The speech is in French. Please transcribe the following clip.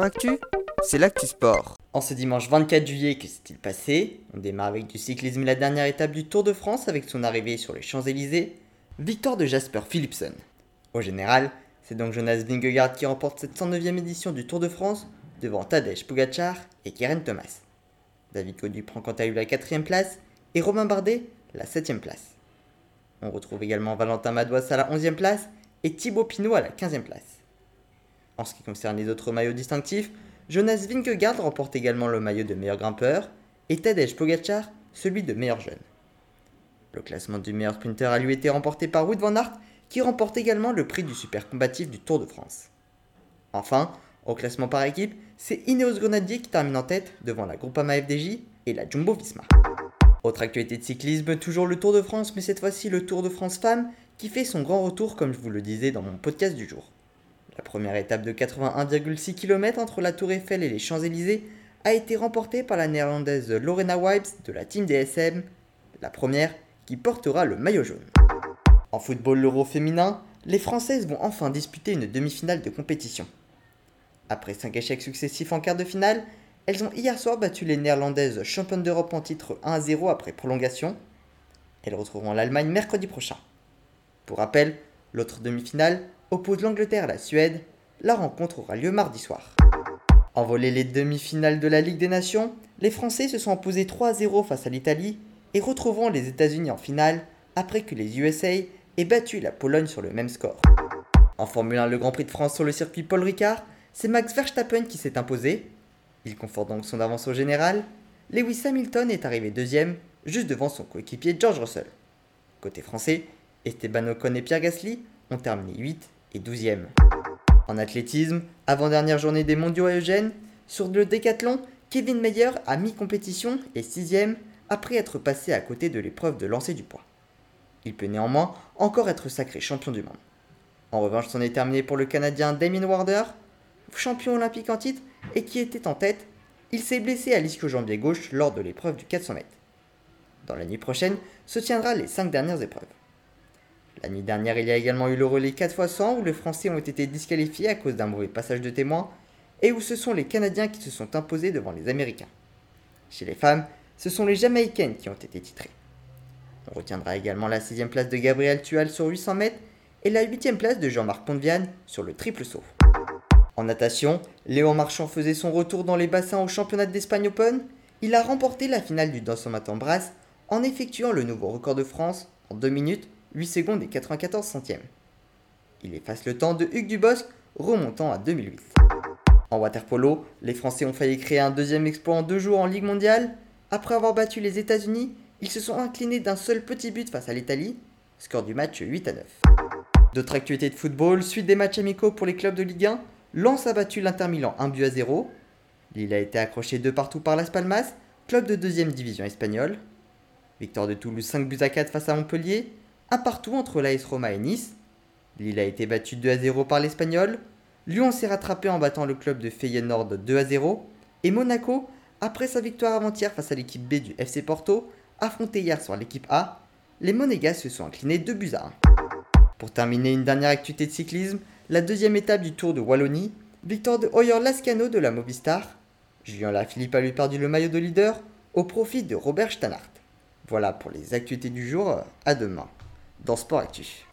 Actu, c'est l'actu sport. En ce dimanche 24 juillet, que s'est-il passé? On démarre avec du cyclisme la dernière étape du Tour de France avec son arrivée sur les Champs-Élysées. Victoire de Jasper Philipsen. Au général, c'est donc Jonas Vingegaard qui remporte cette 109e édition du Tour de France devant Tadej Pogacar et Keren Thomas. David Gaudu prend quant à lui la 4 place et Romain Bardet la 7 place. On retrouve également Valentin Madouas à la 11e place et Thibaut Pinot à la 15e place. En ce qui concerne les autres maillots distinctifs, Jonas Vingegaard remporte également le maillot de meilleur grimpeur et Tadej Pogacar celui de meilleur jeune. Le classement du meilleur sprinter a lui été remporté par Wout van Aert qui remporte également le prix du super combatif du Tour de France. Enfin, au classement par équipe, c'est Ineos Grenadier qui termine en tête devant la Groupama FDJ et la Jumbo Visma. Autre actualité de cyclisme, toujours le Tour de France, mais cette fois-ci le Tour de France Femmes qui fait son grand retour comme je vous le disais dans mon podcast du jour. La première étape de 81,6 km entre la Tour Eiffel et les Champs-Élysées a été remportée par la néerlandaise Lorena Wipes de la team DSM, la première qui portera le maillot jaune. En football l'Euro féminin, les Françaises vont enfin disputer une demi-finale de compétition. Après 5 échecs successifs en quart de finale, elles ont hier soir battu les Néerlandaises championnes d'Europe en titre 1-0 après prolongation. Elles retrouveront l'Allemagne mercredi prochain. Pour rappel, l'autre demi-finale oppose l'Angleterre à la Suède. La rencontre aura lieu mardi soir. En volet les demi-finales de la Ligue des Nations, les Français se sont imposés 3-0 face à l'Italie et retrouveront les États-Unis en finale après que les USA aient battu la Pologne sur le même score. En Formule 1, le Grand Prix de France sur le circuit Paul Ricard, c'est Max Verstappen qui s'est imposé. Il conforte donc son avance au général. Lewis Hamilton est arrivé deuxième, juste devant son coéquipier George Russell. Côté français, Esteban Ocon et Pierre Gasly ont terminé 8 et 12e. En athlétisme, avant-dernière journée des mondiaux à Eugène, sur le décathlon, Kevin Meyer a mis compétition et 6e après être passé à côté de l'épreuve de lancer du poids. Il peut néanmoins encore être sacré champion du monde. En revanche, c'en est terminé pour le Canadien Damien Warder, champion olympique en titre et qui était en tête. Il s'est blessé à l'ischio-jambier gauche lors de l'épreuve du 400 mètres. Dans la nuit prochaine se tiendra les 5 dernières épreuves. La nuit dernière, il y a également eu le relais 4 x 100 où les Français ont été disqualifiés à cause d'un mauvais passage de témoin et où ce sont les Canadiens qui se sont imposés devant les Américains. Chez les femmes, ce sont les Jamaïcaines qui ont été titrées. On retiendra également la 6 place de Gabriel Tual sur 800 mètres et la 8 place de Jean-Marc Pontviane sur le triple saut. En natation, Léon Marchand faisait son retour dans les bassins au championnat d'Espagne Open. Il a remporté la finale du danse en brasse en effectuant le nouveau record de France en 2 minutes 8 secondes et 94 centièmes. Il efface le temps de Hugues Dubosc, remontant à 2008. En waterpolo, les Français ont failli créer un deuxième exploit en deux jours en Ligue mondiale. Après avoir battu les États-Unis, ils se sont inclinés d'un seul petit but face à l'Italie, score du match 8 à 9. D'autres actualités de football, suite des matchs amicaux pour les clubs de Ligue 1, Lens a battu l'Inter Milan 1 but à 0. Lille a été accroché de partout par Las Palmas, club de deuxième division espagnole. Victoire de Toulouse 5 buts à 4 face à Montpellier un partout entre l'AS Roma et Nice. Lille a été battu 2 à 0 par l'Espagnol. Lyon s'est rattrapé en battant le club de Feyenoord 2 à 0. Et Monaco, après sa victoire avant-hier face à l'équipe B du FC Porto, affronté hier soir l'équipe A, les Monégas se sont inclinés 2 buts à 1. Pour terminer une dernière activité de cyclisme, la deuxième étape du Tour de Wallonie, victoire de Hoyer Lascano de la Movistar. Julien Lafilippe a lui perdu le maillot de leader au profit de Robert Stannart. Voilà pour les activités du jour, à demain dans Sport Actif.